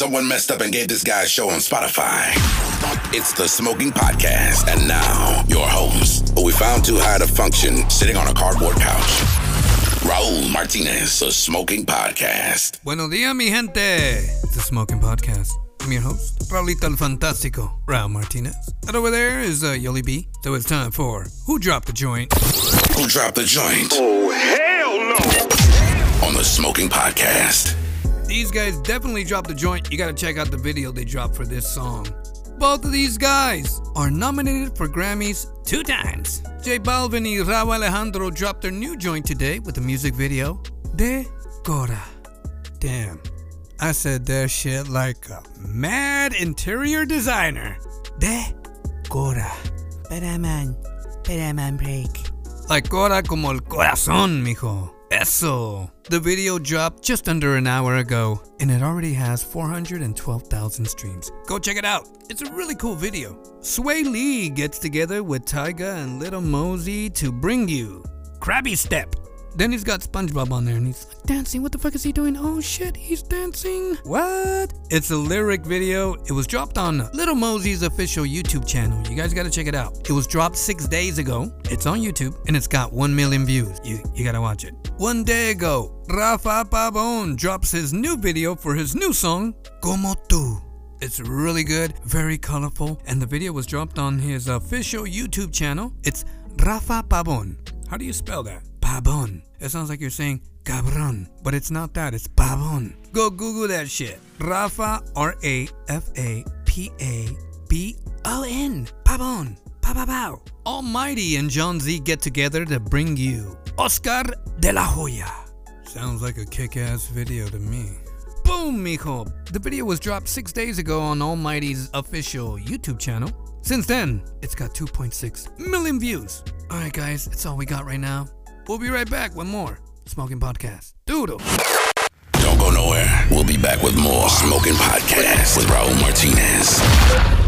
Someone messed up and gave this guy a show on Spotify. It's the Smoking Potcast. And now, your host, who we found too high to function, sitting on a cardboard couch. Raul Martinez, the Smoking Potcast. Buenos días, mi gente. It's the Smoking Potcast. I'm your host, Raulito el Fantástico, Raul Martinez. And over there is uh, Yoli B. So it's time for Who Dropped the Joint? Who dropped the joint Oh, hell no! on the Smoking Potcast? These guys definitely dropped the joint. You gotta check out the video they dropped for this song. Both of these guys are nominated for Grammys two times. J Balvin and Rauw Alejandro dropped their new joint today with a music video, De Cora. Damn, I said their shit like a mad interior designer. De Cora. Para man, para man break. Like Cora como el corazón, mijo. The video dropped just under an hour ago, and it already has 412,000 streams. Go check it out. It's a really cool video. Swae Lee gets together with Tyga and Lil Mosey to bring you Krabby Step. Then he's got SpongeBob on there and he's like dancing. What the fuck is he doing? Oh shit, he's dancing. What? It's a lyric video. It was dropped on Lil Mosey's official YouTube channel. You guys gotta check it out. It was dropped six days ago. It's on YouTube and it's got one million views. You you gotta watch it. One day ago, Rafa Pabon drops his new video for his new song, Como Tu. It's really good, very colorful, and the video was dropped on his official YouTube channel. It's Rafa Pabon. How do you spell that? Pabon. It sounds like you're saying cabron, but it's not that, it's babon. Go Google that shit. Rafa, R A F A P A B O N. Pa pow. Almighty and Jon Z get together to bring you Oscar de la Hoya. Sounds like a kick ass video to me. Boom, mijo! The video was dropped six days ago on Almighty's official YouTube channel. Since then, it's got 2.6 million views. Alright, guys, that's all we got right now. We'll be right back with more Smoking Potcast. Doodle. Don't go nowhere. We'll be back with more Smoking Potcast with Raul Martinez.